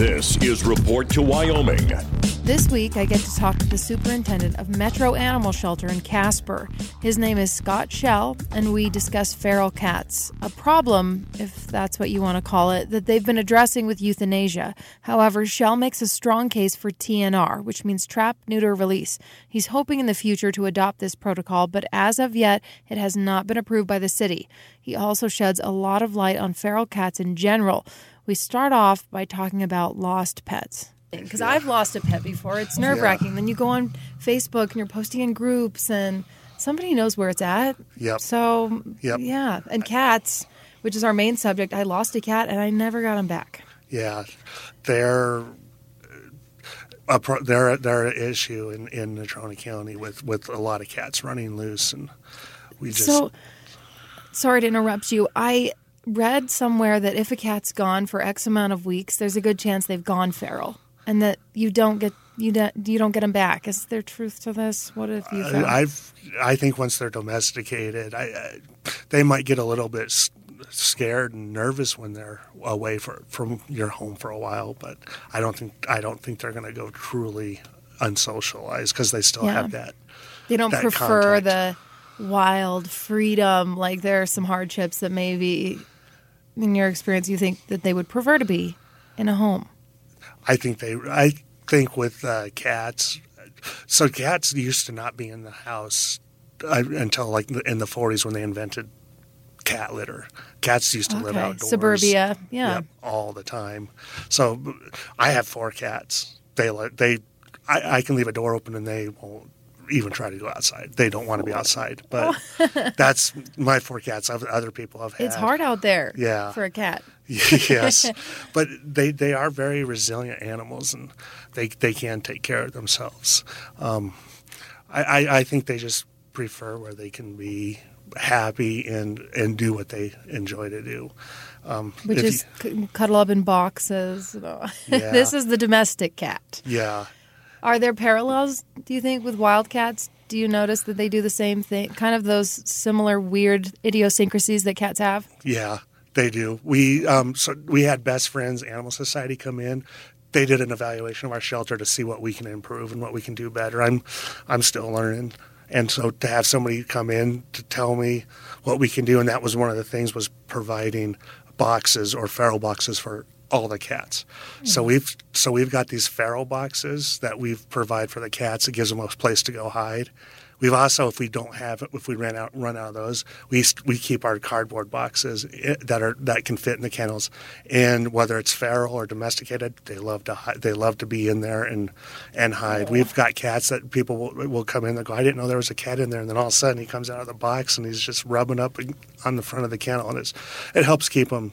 This is Report to Wyoming. This week, I get to talk to the superintendent of Metro Animal Shelter in Casper. His name is Scott Schell, and we discuss feral cats, a problem, if that's what you want to call it, that they've been addressing with euthanasia. However, Schell makes a strong case for TNR, which means trap, neuter, release. He's hoping in the future to adopt this protocol, but as of yet, it has not been approved by the city. He also sheds a lot of light on feral cats in general. We start off by talking about lost pets because I've lost a pet before. It's nerve wracking. Then you go on Facebook and you're posting in groups, and somebody knows where it's at. Yep. So, Yep. yeah. And cats, which is our main subject, I lost a cat and I never got him back. Yeah, they're a pro- they're they're an issue in in Natrona County with with a lot of cats running loose, and we just So, sorry to interrupt you. I read somewhere that if a cat's gone for X amount of weeks, there's a good chance they've gone feral, and that you don't get you don't you don't get them back. Is there truth to this? What have you uh, found? I, I've I think once they're domesticated, I, I they might get a little bit scared and nervous when they're away for, from your home for a while, but I don't think I don't think they're going to go truly unsocialized because they still Yeah. have that. They don't that prefer contact. the wild freedom. Like there are some hardships that maybe, in your experience, you think that they would prefer to be in a home. I think they. I think with uh, cats. So cats used to not be in the house uh, until like in the 40s when they invented cat litter. Cats used to live Okay, outdoors. suburbia, yeah. Yep, all the time. So I have four cats. They they I, I can leave a door open and they won't even try to go outside. They don't want to be outside. But that's my four cats. I've, other people have had. It's hard out there Yeah. for a cat. yes, but they, they are very resilient animals, and they they can take care of themselves. Um, I, I I think they just prefer where they can be happy and and do what they enjoy to do. Um, Which is c- cuddle up in boxes. Yeah. this is the domestic cat. yeah. Are there parallels, do you think, with wildcats? Do you notice that they do the same thing? Kind of those similar weird idiosyncrasies that cats have? Yeah, they do. We um, so we had Best Friends Animal Society come in. They did an evaluation of our shelter to see what we can improve and what we can do better. I'm I'm still learning, and so to have somebody come in to tell me what we can do, and that was one of the things was providing boxes or feral boxes for all the cats. So hmm. we've so we've got these feral boxes that we've provide for the cats. It gives them a place to go hide. We've also, if we don't have, it if we run out run out of those, we we keep our cardboard boxes eh, that are that can fit in the kennels, and whether it's feral or domesticated, they love to they love to be in there and and hide. We've got cats that people will, will come in They go, I didn't know there was a cat in there, and then all of a sudden he comes out of the box and he's just rubbing up on the front of the kennel, and it's it helps keep them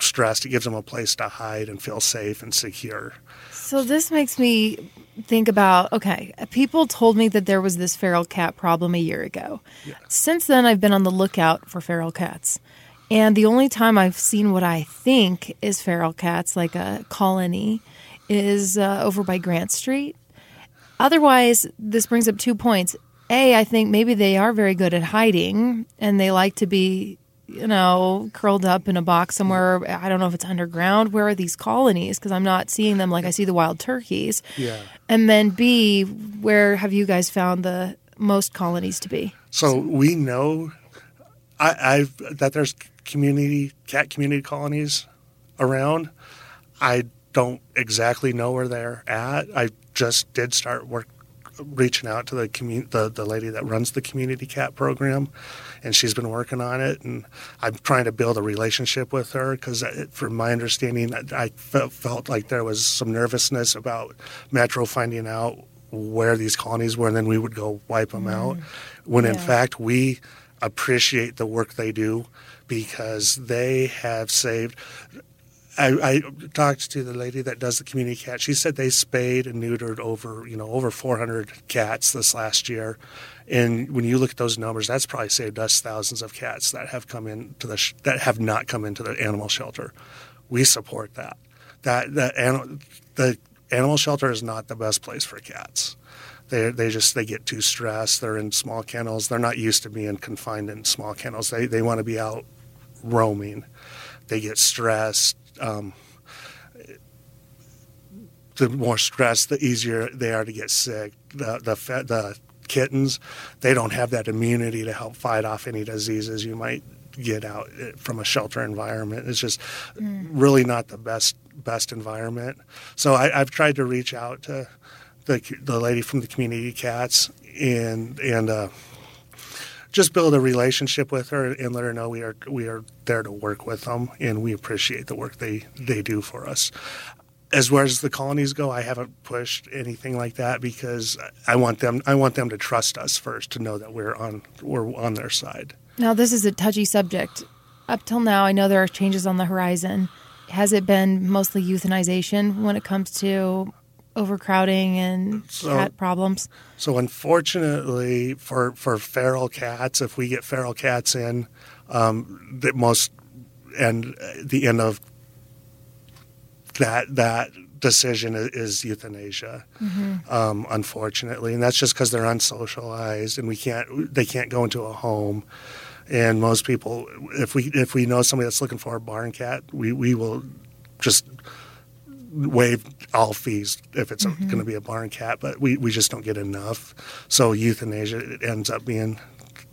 stressed. It gives them a place to hide and feel safe and secure. So this makes me think about okay, people told me that there was this feral cat problem a year ago. Since then, I've been on the lookout for feral cats. And the only time I've seen what I think is feral cats, like a colony, is uh, over by Grant Street. Otherwise, this brings up two points. A, I think maybe they are very good at hiding and they like to be, you know, curled up in a box somewhere. I don't know if it's underground. Where are these colonies? Because I'm not seeing them like I see the wild turkeys. Yeah. And then B, where have you guys found the most colonies to be? So we know I, I've that there's community cat community colonies around. I don't exactly know where they're at. I just did start work reaching out to the commu- the the lady that runs the community cat program, and she's been working on it. And I'm trying to build a relationship with her because, from my understanding, I, I felt, felt like there was some nervousness about Metro finding out where these colonies were, and then we would go wipe them out. Mm. When in fact we appreciate the work they do because they have saved. I, I talked to the lady that does the community cat. She said they spayed and neutered over, you know, over 400 cats this last year. And when you look at those numbers, that's probably saved us thousands of cats that have come into the sh- that have not come into the animal shelter. We support that. That that animal, the animal shelter is not the best place for cats. They they just they get too stressed. They're in small kennels. They're not used to being confined in small kennels. They they want to be out roaming. They get stressed. Um, the more stress, the easier they are to get sick. The the the kittens, they don't have that immunity to help fight off any diseases you might get out eh, from a shelter environment. It's just really not the best best environment. So I, I've tried to reach out to the the lady from the community cats and and uh, just build a relationship with her and let her know we are we are there to work with them and we appreciate the work they they do for us. As far as the colonies go, I haven't pushed anything like that because I want them I want them to trust us first to know that we're on we're on their side. Now, this is a touchy subject. Up till now, I know there are changes on the horizon. Has it been mostly euthanization when it comes to overcrowding and So- cat problems? So unfortunately for for feral cats, if we get feral cats in, um, the most and the end of that that decision is, is euthanasia. Um, unfortunately, and that's just because they're unsocialized and we can't they can't go into a home. And most people, if we if we know somebody that's looking for a barn cat, we, we will just waive all fees if it's going to be a barn cat, but we, we just don't get enough. So euthanasia ends up being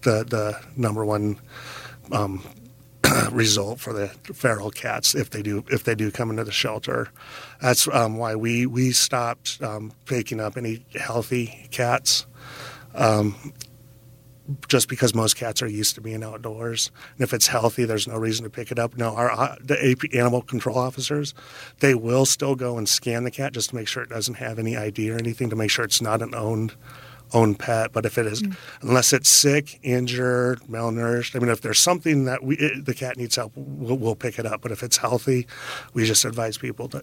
the the number one um, result for the feral cats if they do if they do come into the shelter. That's um, why we we stopped um, picking up any healthy cats. Um, just because most cats are used to being outdoors, and if it's healthy, there's no reason to pick it up. No, our uh, the AP animal control officers, they will still go and scan the cat just to make sure it doesn't have any ID or anything to make sure it's not an owned owned pet. But if it is, unless it's sick, injured, malnourished, I mean, if there's something that we it, the cat needs help, we'll, we'll pick it up. But if it's healthy, we just advise people to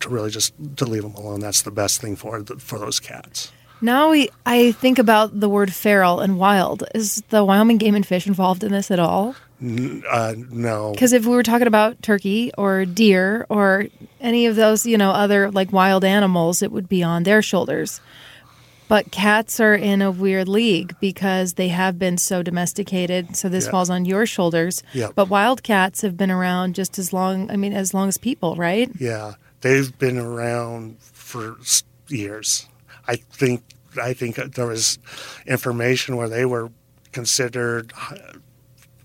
to really just to leave them alone. That's the best thing for the, for those cats. Now we, I think about the word feral and wild. Is the Wyoming Game and Fish involved in this at all? Uh, no, Because if we were talking about turkey or deer or any of those, you know, other like wild animals, it would be on their shoulders. But cats are in a weird league because they have been so domesticated. So this Yeah. falls on your shoulders. Yep. But wild cats have been around just as long, I mean, as long as people, right? Yeah, they've been around for years. I think I think there was information where they were considered uh,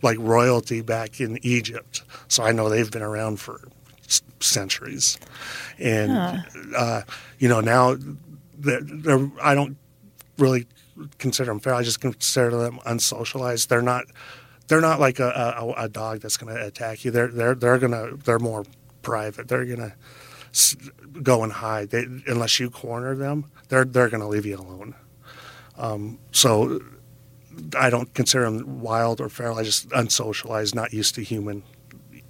like royalty back in Egypt. So I know they've been around for s- centuries, and uh, you know now they're, they're, I don't really consider them fair. I just consider them unsocialized. They're not. They're not like a, a, a dog that's going to attack you. They're they're they're gonna they're more private. They're gonna go and hide. They, unless you corner them, they're they're going to leave you alone. Um, so I don't consider them wild or feral. I just unsocialized, not used to human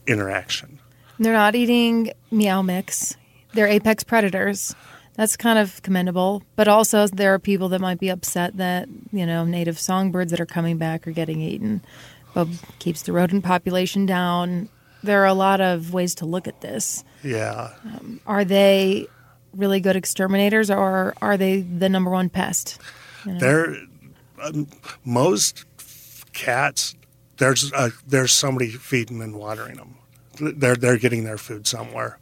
interaction. They're not eating meow mix. They're apex predators. That's kind of commendable. But also, there are people that might be upset that, you know, native songbirds that are coming back are getting eaten. But keeps the rodent population down. There are a lot of ways to look at this. Yeah, Are they really good exterminators or are they the number one pest? they're um, most cats. There's uh, there's somebody feeding and watering them. They're they're getting their food somewhere.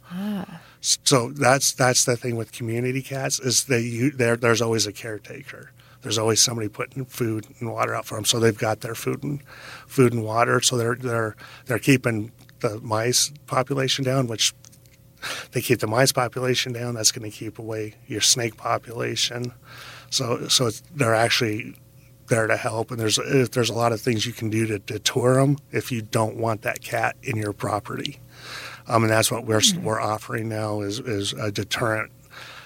So that's that's the thing with community cats is they you, there there's always a caretaker. There's always somebody putting food and water out for them. So they've got their food and food and water. So they're they're they're keeping the mice population down, which they keep the mice population down. That's going to keep away your snake population. So so it's, they're actually there to help. And there's if there's a lot of things you can do to deter them if you don't want that cat in your property. Um, and that's what we're we're offering now is is a deterrent,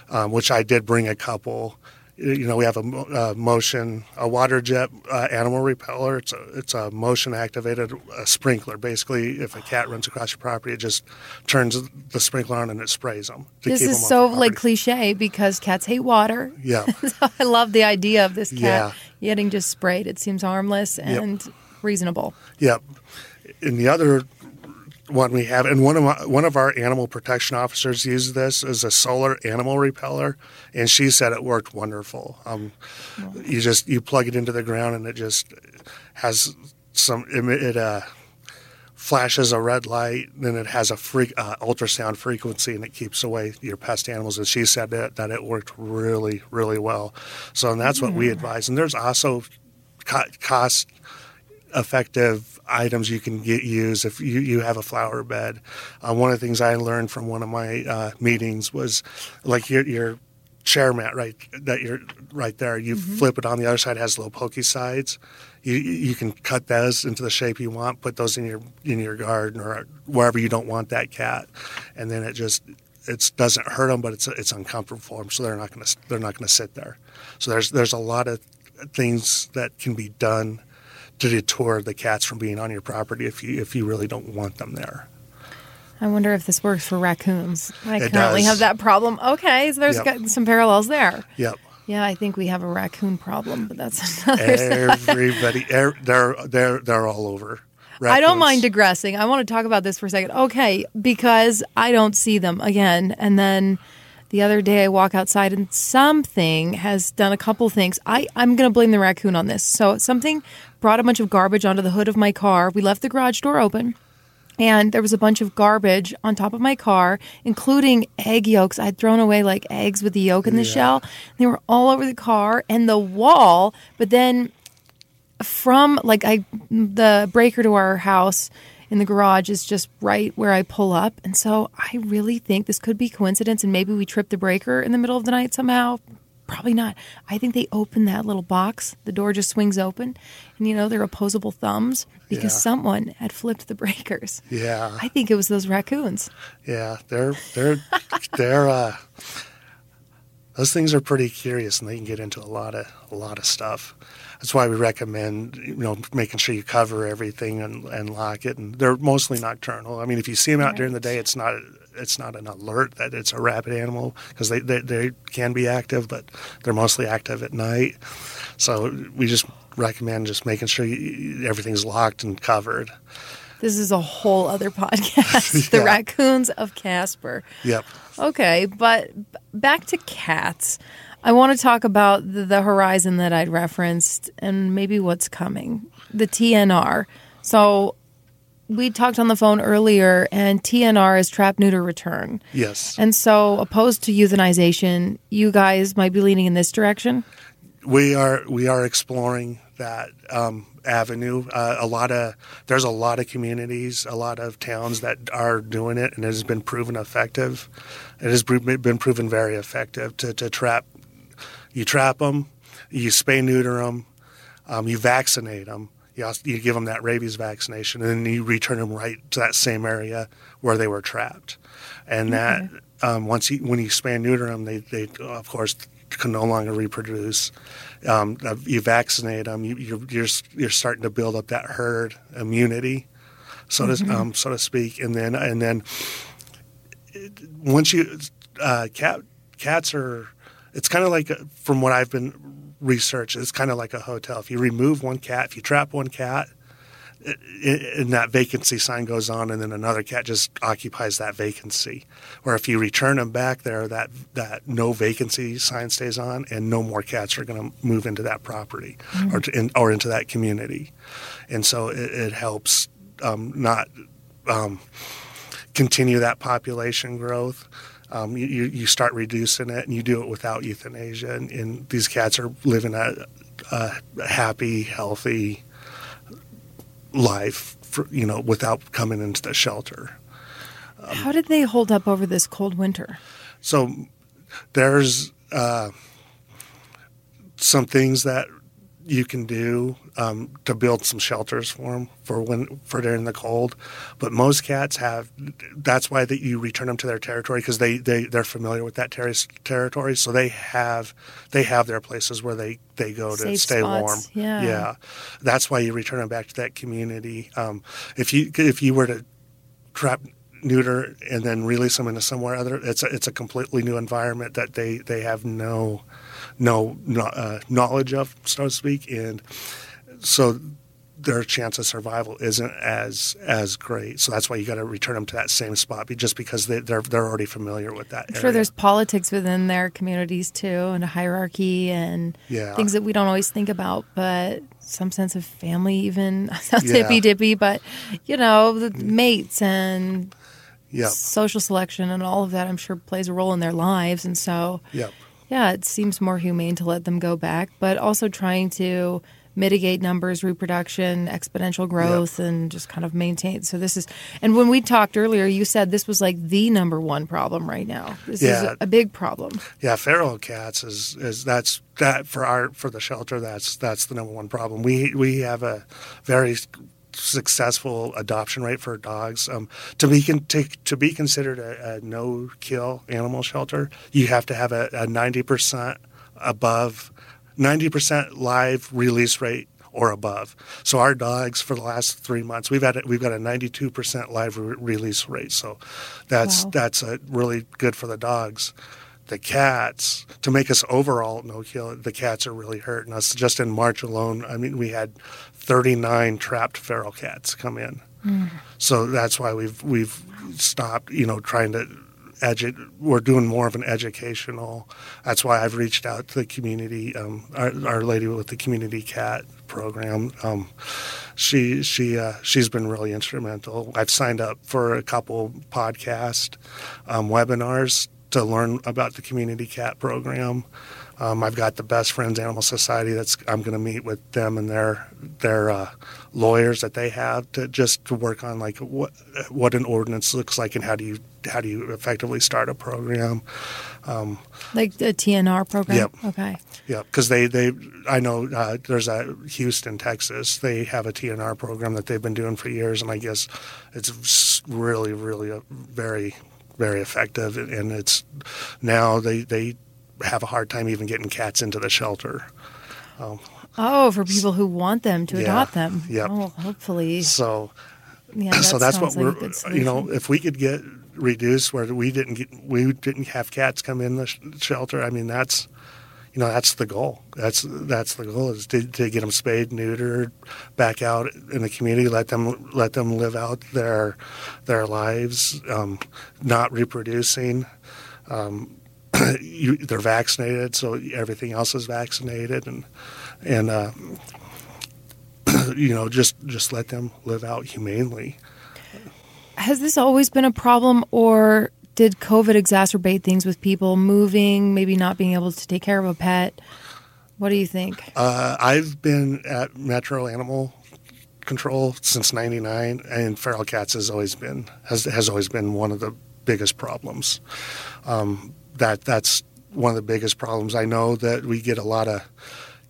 um, which I did bring a couple. You know, we have a mo- uh, motion, a water jet uh, animal repeller. It's a it's a motion activated uh sprinkler. Basically, if a cat runs across your property, it just turns the sprinkler on and it sprays them. This is so like cliche because cats hate water. yeah. So I love the idea of this cat Yeah. getting just sprayed. It seems harmless and reasonable. Yep. And the other one we have, and one of my, one of our animal protection officers used this as a solar animal repeller, and she said it worked wonderful. Um, You just you plug it into the ground, and it just has some it, uh, flashes a red light, then it has a fre- uh, ultrasound frequency and it keeps away your pest animals. And she said that, that it worked really, really well. So, and that's what we advise. And there's also co- cost effective items you can get use if you, you have a flower bed. Uh, one of the things I learned from one of my uh, meetings was like your, your chair mat right that you're right there. You flip it on the other side has little pokey sides. You you can cut those into the shape you want. Put those in your in your garden or wherever you don't want that cat, and then it just it doesn't hurt them, but it's it's uncomfortable for them, so they're not going to they're not going to sit there. So there's there's a lot of things that can be done to deter the cats from being on your property if you if you really don't want them there. I wonder if this works for raccoons. I It currently does. have that problem. Okay, so there's Yep. some parallels there. Yep. Yeah, I think we have a raccoon problem, but that's another. Everybody, er, they're they're they're all over. I don't mind digressing. I want to talk about this for a second. Okay, because I don't see them again. And then the other day I walk outside and something has done a couple things. I, I'm going to blame the raccoon on this. So something brought a bunch of garbage onto the hood of my car. We left the garage door open. And there was a bunch of garbage on top of my car, including egg yolks. I'd thrown away like eggs with the yolk in the shell. They were all over the car and the wall. But then from like I the breaker to our house in the garage is just right where I pull up. And so I really think this could be coincidence and maybe we tripped the breaker in the middle of the night somehow. Probably not. I think they opened that little box. The door just swings open. And you know, they're opposable thumbs because Yeah. someone had flipped the breakers. Yeah, I think it was those raccoons. yeah, they're they're they're uh, those things are pretty curious, and they can get into a lot of a lot of stuff. That's why we recommend you know making sure you cover everything and, and lock it. And they're mostly nocturnal. I mean, if you see them out during the day, it's not it's not an alert that it's a rabid animal because they, they they can be active, but they're mostly active at night. So we just recommend just making sure you, everything's locked and covered. This is a whole other podcast. the raccoons of Casper. Yep. Okay, but back to cats. I want to talk about the, the horizon that I'd referenced and maybe what's coming. The TNR. So we talked on the phone earlier, and TNR is trap, neuter, return. Yes. And so, opposed to euthanization, you guys might be leaning in this direction. we are we are exploring that um, avenue. Uh, a lot of there's a lot of communities, a lot of towns that are doing it, and it has been proven effective. It has been proven very effective to, to trap. You trap them, you spay neuter them, um, you vaccinate them. You, also, you give them that rabies vaccination, and then you return them right to that same area where they were trapped. And that um, once you when you spay neuter them, they, they of course can no longer reproduce. Um, uh, you vaccinate them, you, you're, you're you're starting to build up that herd immunity, so to um, so to speak, and then and then once you uh, cat cats are it's kind of like from what I've been research it's kind of like a hotel. If you remove one cat if you trap one cat it, it, and that vacancy sign goes on and then another cat just occupies that vacancy. Or if you return them back there that that no vacancy sign stays on and no more cats are going to move into that property or to, in, or into that community. And so it, it helps um, not um, continue that population growth. Um, you, you start reducing it, and you do it without euthanasia. And, and these cats are living a, a happy, healthy life, for, you know, without coming into the shelter. How did they hold up over this cold winter? So there's uh, some things that you can do um, to build some shelters for them for when for during the cold. But most cats have. That's why that you return them to their territory because they they they're familiar with that ter- territory. So they have they have their places where they they go to Safe stay spots, warm. yeah. yeah. That's why you return them back to that community. Um, if you if you were to trap neuter and then release them into somewhere other it's a, it's a completely new environment that they they have no no, no uh, knowledge of so to speak and so their chance of survival isn't as as great so that's why you got to return them to that same spot just because they, they're they're already familiar with that I'm area. sure there's politics within their communities too, and a hierarchy and Yeah. things that we don't always think about. But some sense of family. Even sounds Yeah. hippy dippy, but you know, the mates and Yep. social selection and all of that. I'm sure plays a role in their lives, and so Yep. yeah, it seems more humane to let them go back, but also trying to mitigate numbers, reproduction, exponential growth, and just kind of maintain. So this is, and when we talked earlier, you said this was like the number one problem right now. This is Yeah. a, a big problem. Yeah, feral cats is is that's that for our for the shelter. That's that's the number one problem. We we have a very successful adoption rate for dogs. Um, to be con- to, to be considered a, a no kill animal shelter, you have to have a ninety percent above ninety percent live release rate or above. So our dogs for the last three months, we've had a, we've got a ninety two percent live re- release rate. So that's Wow. that's a really good for the dogs. The cats to make us overall no kill. The cats are really hurting us. Just in March alone, I mean, we had thirty nine trapped feral cats come in. So that's why we've we've stopped, you know, trying to edu- We're doing more of an educational. That's why I've reached out to the community. Um, our, our lady with the community cat program. Um, she she uh, she's been really instrumental. I've signed up for a couple podcast um, webinars to learn about the community cat program. Um, I've got the Best Friends Animal Society. That's I'm going to meet with them and their their uh, lawyers that they have to just to work on like what what an ordinance looks like and how do you how do you effectively start a program. Um, Like the TNR program? Yep. Okay. Yep. because they, they I know uh, there's a Houston, Texas. They have a TNR program that they've been doing for years, and I guess it's really, really a very, very effective. And it's now they they have a hard time even getting cats into the shelter. Oh, for people who want them to Yeah. adopt them. Yep. Oh, hopefully. So Yeah, that so that's what like we're you know if we could get reduced where we didn't get we didn't have cats come in the sh- shelter i mean that's you know that's the goal that's that's the goal is to, to get them spayed neutered back out in the community let them let them live out their their lives um, not reproducing um, you, they're vaccinated so everything else is vaccinated and and uh, you know just just let them live out humanely Has this always been a problem, or did COVID exacerbate things with people moving, maybe not being able to take care of a pet? What do you think? Uh, I've been at Metro Animal Control since '99, and feral cats has always been has has always been one of the biggest problems. Um, that that's one of the biggest problems. I know that we get a lot of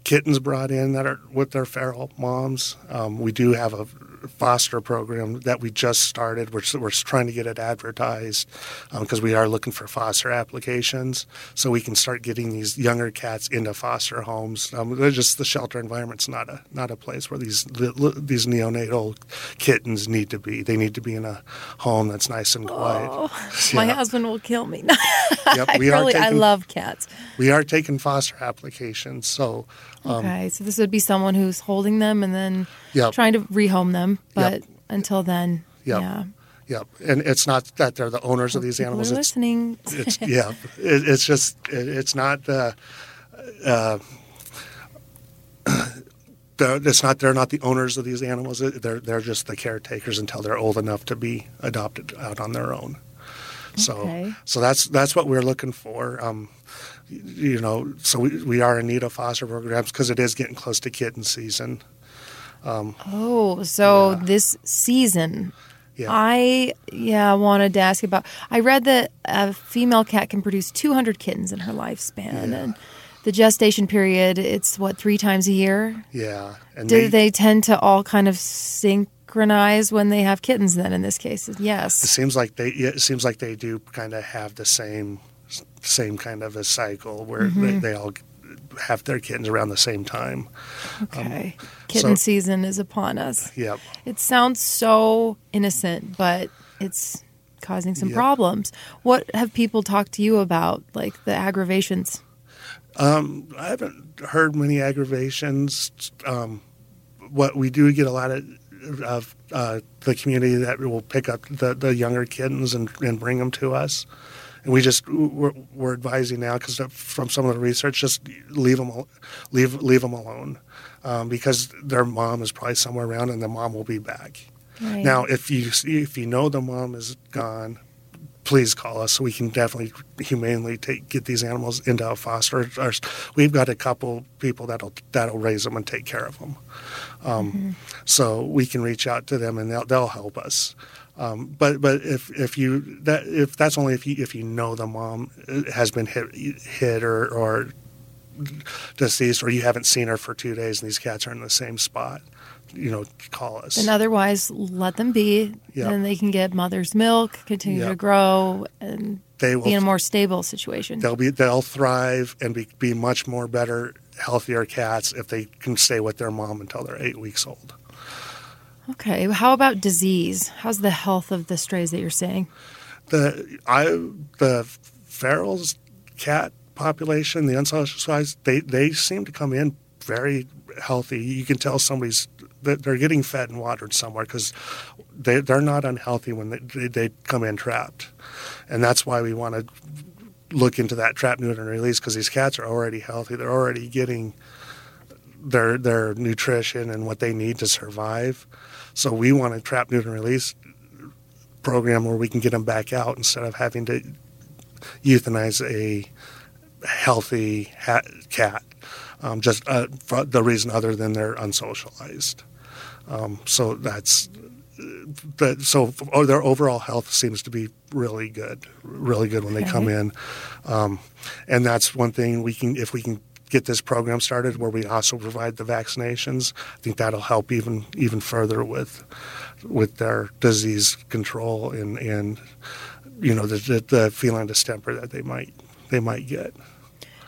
kittens brought in that are with their feral moms. Um, we do have a foster program that we just started. We're, we're trying to get it advertised because we are looking for foster applications so we can start getting these younger cats into foster homes. Um, they're just the shelter environment's not a not a place where these these neonatal kittens need to be. They need to be in a home that's nice and quiet. My Yeah. husband will kill me. Yep, I we are really, I love cats. We are taking foster applications, so um, Okay, so this would be someone who's holding them and then Yep. trying to rehome them, but Yep. until then, Yep. yeah. Yep, and it's not that they're the owners of these People animals. are It's listening. it's yeah it, it's just it, it's not the uh, the- it's not they're not the owners of these animals they're they're just the caretakers until they're old enough to be adopted out on their own so Okay. so that's that's what we're looking for um, you know so we, we are in need of foster programs because it is getting close to kitten season um, Oh, so Yeah. this season, yeah I yeah wanted to ask about. I read that a female cat can produce 200 kittens in her lifespan, Yeah. and the gestation period it's what three times a year. yeah and Do they, tend to all kind of synchronize when they have kittens? Then in this case, yes It seems like they it seems like they do kind of have the same same kind of a cycle where Mm-hmm. they, they all have their kittens around the same time. Okay, kitten so- season is upon us. Yep. It sounds so innocent, but it's causing some Yep. problems. What have people talked to you about, like the aggravations? I haven't heard many aggravations. Um, what we do get a lot of of uh, the community that will pick up the, the younger kittens and, and bring them to us. And we just we're, we're advising now because from some of the research, just leave them leave leave them alone um, because their mom is probably somewhere around, and the mom will be back. Right. Now, if you if you know the mom is gone, please call us so we can definitely humanely take get these animals into a foster. Our, we've got a couple people that'll that'll raise them and take care of them, um, mm-hmm. so we can reach out to them and they'll they'll help us. Um, but but if if you that if that's only if you if you know the mom has been hit hit or or deceased or you haven't seen her for two days and these cats are in the same spot you know, call us. And otherwise, let them be. Yep. And they can get mother's milk, continue yep. to grow, and they will, be in a more stable situation. They'll be they'll thrive and be, be much more better, healthier cats if they can stay with their mom until they're eight weeks old. Okay. How about disease? How's the health of the strays that you're seeing? The I the ferals cat population, the unsocialized, they they seem to come in very healthy. You can tell somebody's they're getting fed and watered somewhere because they, they're not unhealthy when they, they come in trapped. And that's why we want to look into that trap, neuter, and release because these cats are already healthy. They're already getting their their nutrition and what they need to survive. So we want a trap, neuter, and release program where we can get them back out instead of having to euthanize a healthy cat um, just uh, for the reason other than they're unsocialized. Um, so that's that. So oh, their overall health seems to be really good, really good when they come in, um, and that's one thing we can if we can get this program started where we also provide the vaccinations. I think that'll help even even further with with their disease control and and you know the, the, the feline distemper that they might they might get.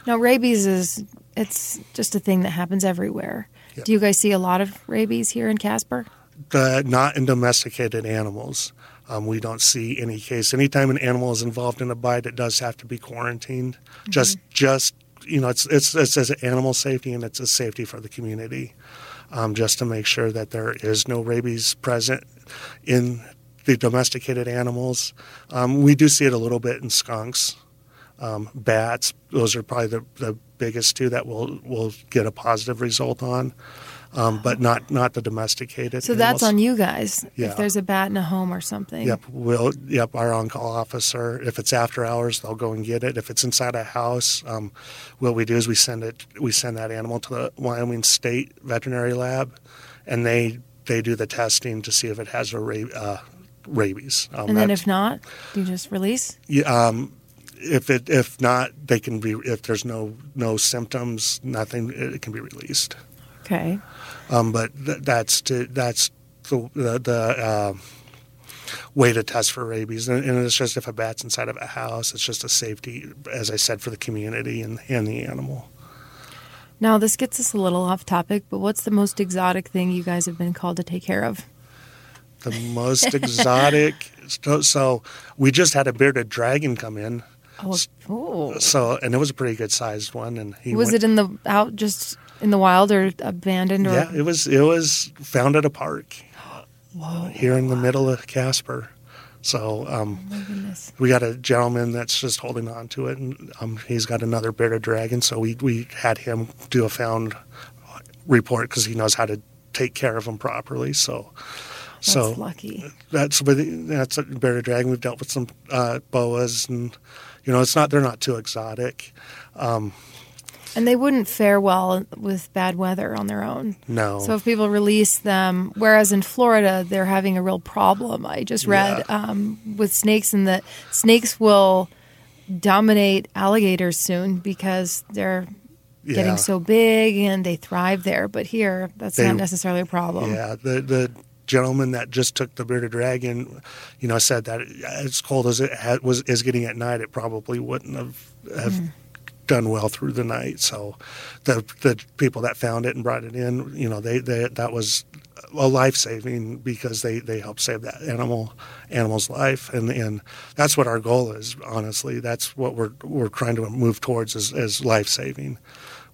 Now rabies is it's just a thing that happens everywhere. Yep. Do you guys see a lot of rabies here in Casper? The, not in domesticated animals. Um, we don't see any case. Anytime an animal is involved in a bite, it does have to be quarantined. Mm-hmm. Just, just you know, it's it's it's as animal safety and it's a safety for the community, um, just to make sure that there is no rabies present in the domesticated animals. Um, we do see it a little bit in skunks, um, bats. Those are probably the, the biggest two that we'll we'll get a positive result on, um, but not not the domesticated. So animals. that's on you guys. Yeah. If there's a bat in a home or something. Yep. We'll yep. Our on call officer. If it's after hours, they'll go and get it. If it's inside a house, um, what we do is we send it. We send that animal to the Wyoming State Veterinary Lab, and they they do the testing to see if it has a ra- uh, rabies. Um, and then if not, do you just release? Yeah, um, if it if not, they can be if there's no no symptoms, nothing, it can be released. Okay. Um, but th- that's to that's the the, the uh, way to test for rabies, and, and, it's just if a bat's inside of a house, it's just a safety, as I said, for the community and and the animal. Now this gets us a little off topic, but what's the most exotic thing you guys have been called to take care of? The most exotic. So, so we just had a bearded dragon come in Oh, So, and it was a pretty good sized one. And he was went, it in the out just in the wild or abandoned? Or? Yeah, it was. It was found at a park Whoa. here in the middle of Casper. So um, oh we got a gentleman that's just holding on to it, and um, he's got another bearded dragon. So we we had him do a found report because he knows how to take care of them properly. So. That's so lucky. That's that's a bearded dragon. We've dealt with some uh, boas and you know, it's not they're not too exotic. Um, and they wouldn't fare well with bad weather on their own. No. So if people release them, whereas in Florida they're having a real problem. I just read yeah. um, with snakes, and that snakes will dominate alligators soon because they're yeah. getting so big and they thrive there. But here, that's they, not necessarily a problem. Yeah, the the gentleman that just took the bearded dragon, you know, said that as cold as it had, was is getting at night, it probably wouldn't have have mm. done well through the night. So, the the people that found it and brought it in, you know, they, they that was a life saving because they they helped save that animal animal's life, and and that's what our goal is. Honestly, that's what we're we're trying to move towards is, is life saving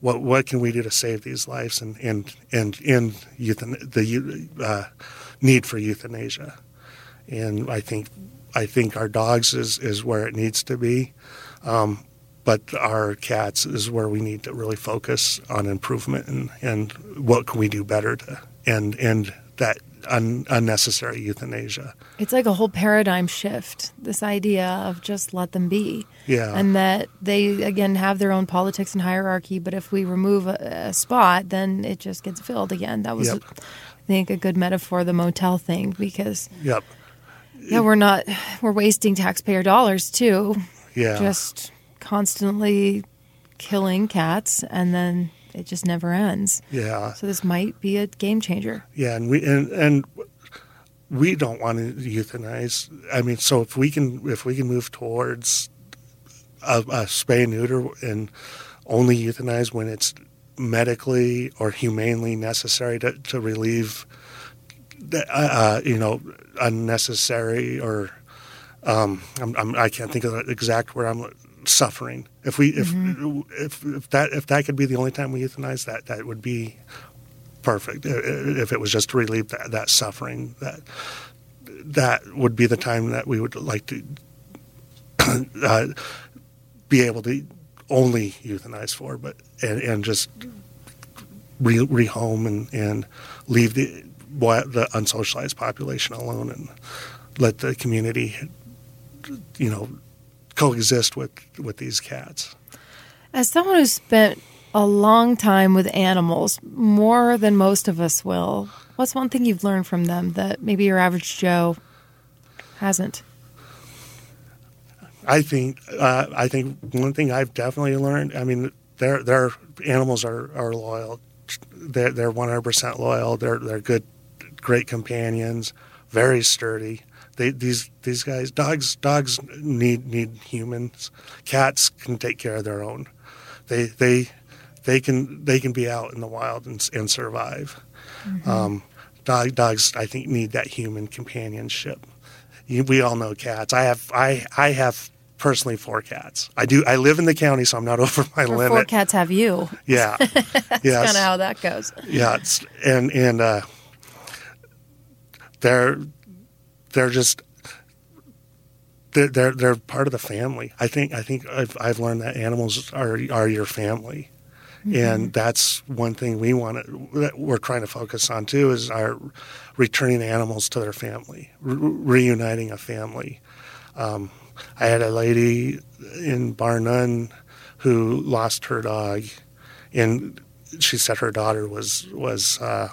what what can we do to save these lives and and and end euthan- the uh, need for euthanasia. And I think I think our dogs is, is where it needs to be. Um, but our cats is where we need to really focus on improvement and, and what can we do better to and and that un, unnecessary euthanasia. It's like a whole paradigm shift. This idea of just let them be. Yeah. And that they again have their own politics and hierarchy, but if we remove a, a spot, then it just gets filled again. That was, Yep. I think, a good metaphor. The motel thing because Yep. yeah, we're not we're wasting taxpayer dollars too. Yeah. Just constantly killing cats, and then it just never ends. yeah. So this might be a game changer. Yeah, and we and and we don't want to euthanize. I mean, so if we can if we can move towards a, a spay and neuter and only euthanize when it's medically or humanely necessary to, to relieve the, uh, uh, you know unnecessary or um, I'm, I'm, I can't think of the exact word I'm suffering. If we if, if if that if that could be the only time we euthanize that that would be perfect. If it was just to relieve that, that suffering, that that would be the time that we would like to uh, be able to only euthanize for, but and, and just re, rehome and, and leave the what- the unsocialized population alone and let the community, you know, coexist with with these cats. As someone who's spent a long time with animals, more than most of us will, what's one thing you've learned from them that maybe your average Joe hasn't? I think uh, I think one thing I've definitely learned. I mean, their their animals are, are loyal. They're they're one hundred percent loyal. They're they're good, great companions. Very sturdy. They these these guys dogs dogs need need humans. Cats can take care of their own. They they they can they can be out in the wild and, and survive. Um, dog dogs I think need that human companionship you, we all know cats. I have I I have personally four cats. I do. I live in the county, so I'm not over my limit. four cats have you. Yeah, That's yes, kind of how that goes. yeah. It's, and and uh, they're they're just they're, they're they're part of the family. I think I think I've I've learned that animals are are your family. And that's one thing we want to, that we're trying to focus on too is our returning animals to their family, re- reuniting a family. Um, I had a lady in Bar Nunn who lost her dog, and she said her daughter was was uh,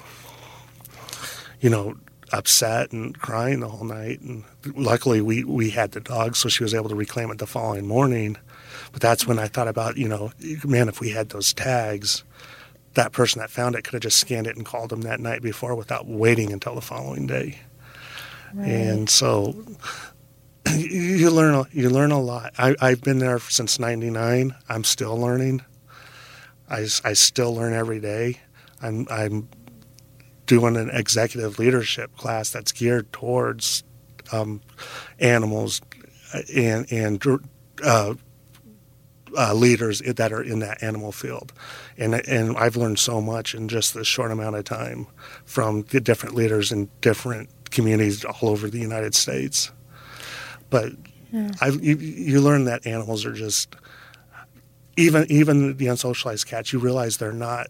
you know upset and crying the whole night. And luckily, we we had the dog, so she was able to reclaim it the following morning. But that's when I thought about you know, man, if we had those tags. That person that found it could have just scanned it and called them that night before without waiting until the following day. And so you- learn a, you learn a lot. I, I've been there since '99. I'm still learning. I, I still learn every day. I'm I'm doing an executive leadership class that's geared towards um, animals uh, and and uh, uh, leaders that are in that animal field, and and I've learned so much in just this short amount of time from the different leaders in different communities all over the United States. But I, you, you learn that animals are just even even the unsocialized cats. You realize they're not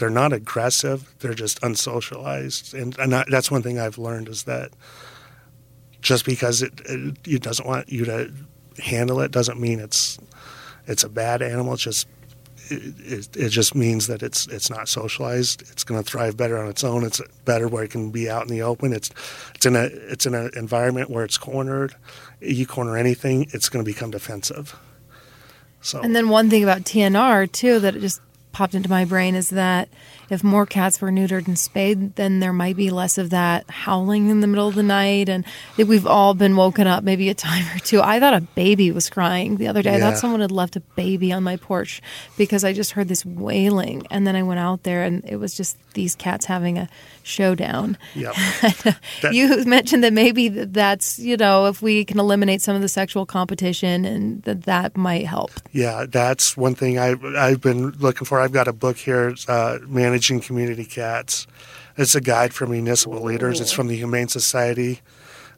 they're not aggressive. They're just unsocialized, and, and I, that's one thing I've learned is that just because it, it it doesn't want you to handle it doesn't mean it's it's a bad animal. It's just it, it, it just means that it's it's not socialized. It's going to thrive better on its own. It's better where it can be out in the open. It's it's in a it's in an environment where it's cornered. You corner anything, it's going to become defensive. So And then one thing about TNR too that it just popped into my brain is that if more cats were neutered and spayed, then there might be less of that howling in the middle of the night. And I think we've all been woken up maybe a time or two. I thought a baby was crying the other day. I thought someone had left a baby on my porch because I just heard this wailing. And then I went out there and it was just these cats having a showdown. Yep. That- you mentioned that maybe that's, you know, if we can eliminate some of the sexual competition and that that might help. Yeah, that's one thing I, I've been looking for. I've got a book here, uh, Managing Community Cats. It's a guide for municipal leaders. It's from the Humane Society.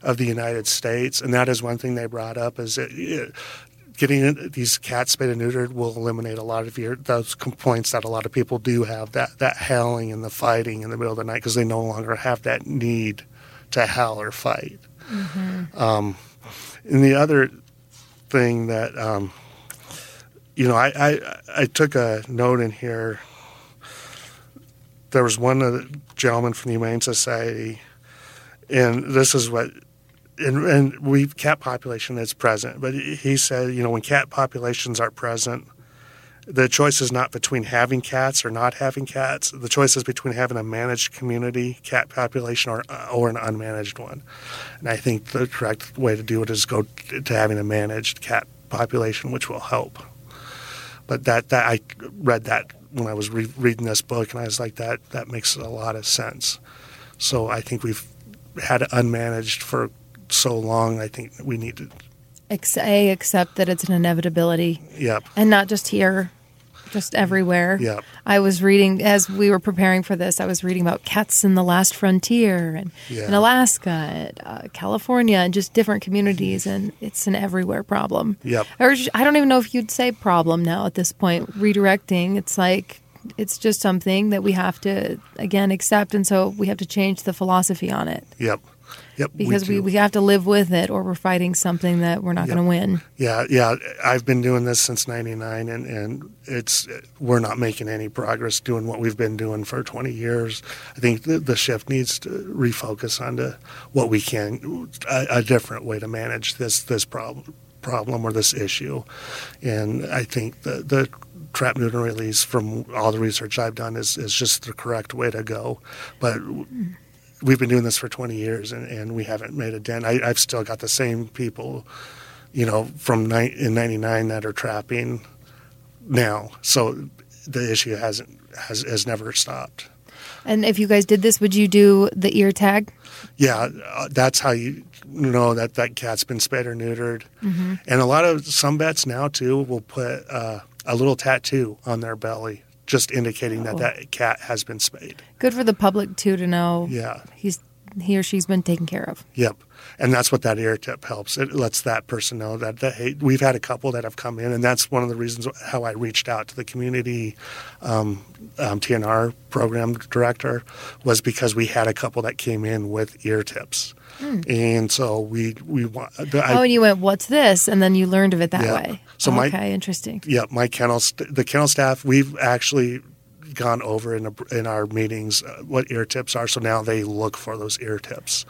of the United States, and that is one thing they brought up is it, getting these cats spayed and neutered will eliminate a lot of your those complaints that a lot of people do have that that howling and the fighting in the middle of the night because they no longer have that need to howl or fight. Mm-hmm. Um, and the other thing that um, you know, I, I I took a note in here. There was one uh, of the gentlemen from the Humane Society, and this is what and, and we cat population is present, but he said, you know, when cat populations are present, the choice is not between having cats or not having cats. The choice is between having a managed community cat population or uh, or an unmanaged one. And I think the correct way to do it is go to having a managed cat population, which will help. But that that I read that when I was re- reading this book, and I was like, that that makes a lot of sense. So I think we've had it unmanaged for so long. I think we need to a accept that it's an inevitability. Yep. And not just here, just everywhere. Yep. I was reading as we were preparing for this. I was reading about cats in the last frontier and yeah. in Alaska, uh, California, and just different communities, and it's an everywhere problem. Yep. Or I don't even know if you'd say problem now at this point. Redirecting. It's like it's just something that we have to again accept, and so we have to change the philosophy on it. Yep. Yep, because we, we, we, have to live with it or we're fighting something that we're not yep. going to win. Yeah, yeah. I've been doing this since 99 and, and it's we're not making any progress doing what we've been doing for 20 years. I think the, the shift needs to refocus onto what we can a, a different way to manage this this problem problem or this issue. And I think the the trap neuter release from all the research I've done is, is just the correct way to go. But mm. We've been doing this for 20 years and, and we haven't made a dent. I, have still got the same people, you know, from ni- in 99 that are trapping now. So the issue hasn't, has, has never stopped. And if you guys did this, would you do the ear tag? Yeah, uh, that's how you know that that cat's been spayed or neutered. Mm-hmm. And a lot of some vets now too will put uh, a little tattoo on their belly just indicating oh. that that cat has been spayed. Good for the public too to know. Yeah, he's he or she's been taken care of. Yep, and that's what that ear tip helps. It lets that person know that, that hey, we've had a couple that have come in, and that's one of the reasons how I reached out to the community um, um, TNR program director was because we had a couple that came in with ear tips. Hmm. And so we we want. oh, and you went, "What's this?" And then you learned of it that yeah. way. So okay, my, interesting. Yeah, my kennel, st- the kennel staff, we've actually gone over in, a, in our meetings uh, what ear tips are. So now they look for those ear tips.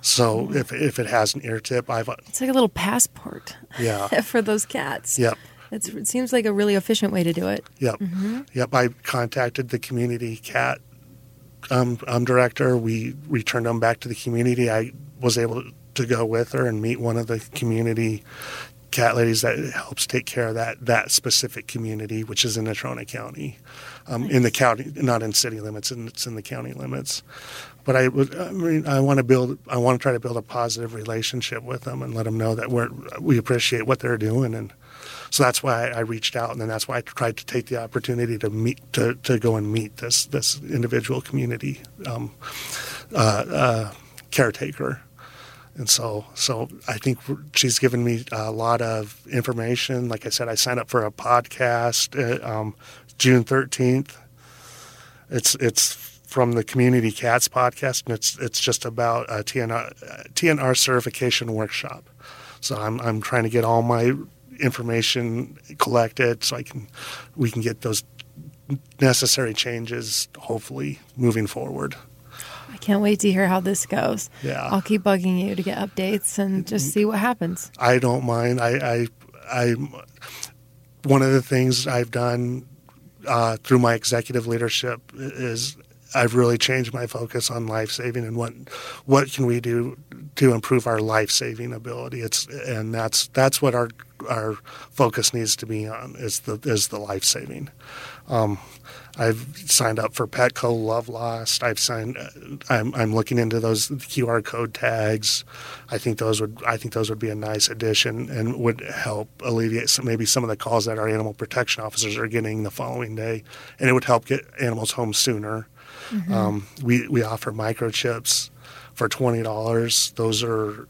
So mm. if if it has an ear tip, I've it's like a little passport. Yeah, for those cats. Yep. It's, it seems like a really efficient way to do it. Yep. Mm-hmm. Yep. I contacted the community cat um, um, director. We returned them back to the community. I was able to go with her and meet one of the community cat ladies that helps take care of that that specific community, which is in Natrona County, um, nice. in the county, not in city limits, and it's in the county limits. But I would, I mean, I want to build, I want to try to build a positive relationship with them and let them know that we're we appreciate what they're doing, and so that's why I reached out, and then that's why I tried to take the opportunity to meet to, to go and meet this this individual community um, uh, uh, caretaker and so so I think she's given me a lot of information. Like I said, I signed up for a podcast uh, um, June thirteenth. It's it's from the Community Cats podcast, and it's it's just about a TNR, TNR certification workshop. So I'm I'm trying to get all my information collected so I can we can get those necessary changes hopefully moving forward. Can't wait to hear how this goes. Yeah. I'll keep bugging you to get updates and just see what happens. I don't mind. I, I, I one of the things I've done uh, through my executive leadership is I've really changed my focus on life saving and what what can we do to improve our life saving ability. It's and that's that's what our our focus needs to be on is the is the life saving. Um, I've signed up for Petco Love Lost. I've signed. I'm, I'm looking into those QR code tags. I think those would. I think those would be a nice addition and would help alleviate some, maybe some of the calls that our animal protection officers are getting the following day, and it would help get animals home sooner. Mm-hmm. Um, we we offer microchips for twenty dollars. Those are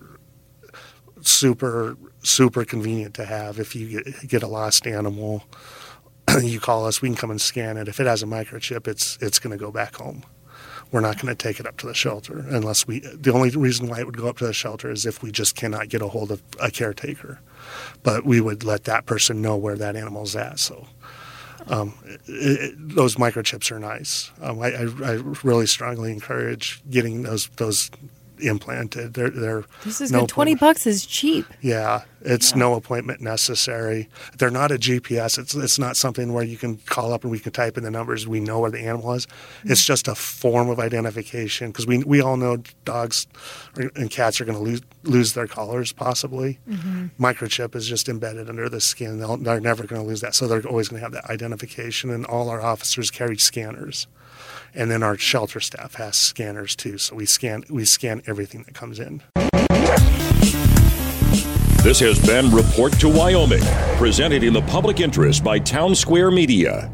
super super convenient to have if you get, get a lost animal. You call us, we can come and scan it. If it has a microchip, it's it's going to go back home. We're not going to take it up to the shelter unless we. The only reason why it would go up to the shelter is if we just cannot get a hold of a caretaker. But we would let that person know where that animal's at. So um, it, it, those microchips are nice. Um, I, I, I, really strongly encourage getting those those implanted. They're, they're this is no good. Twenty bucks is cheap. Yeah, it's yeah. no appointment necessary. They're not a GPS. It's it's not something where you can call up and we can type in the numbers. We know where the animal is. Mm-hmm. It's just a form of identification because we we all know dogs and cats are going to lose lose their collars possibly. Mm-hmm. Microchip is just embedded under the skin. They'll, they're never going to lose that. So they're always going to have that identification. And all our officers carry scanners and then our shelter staff has scanners too. So we scan we scan everything that comes in. This has been Report to Wyoming, presented in the public interest by Town Square Media.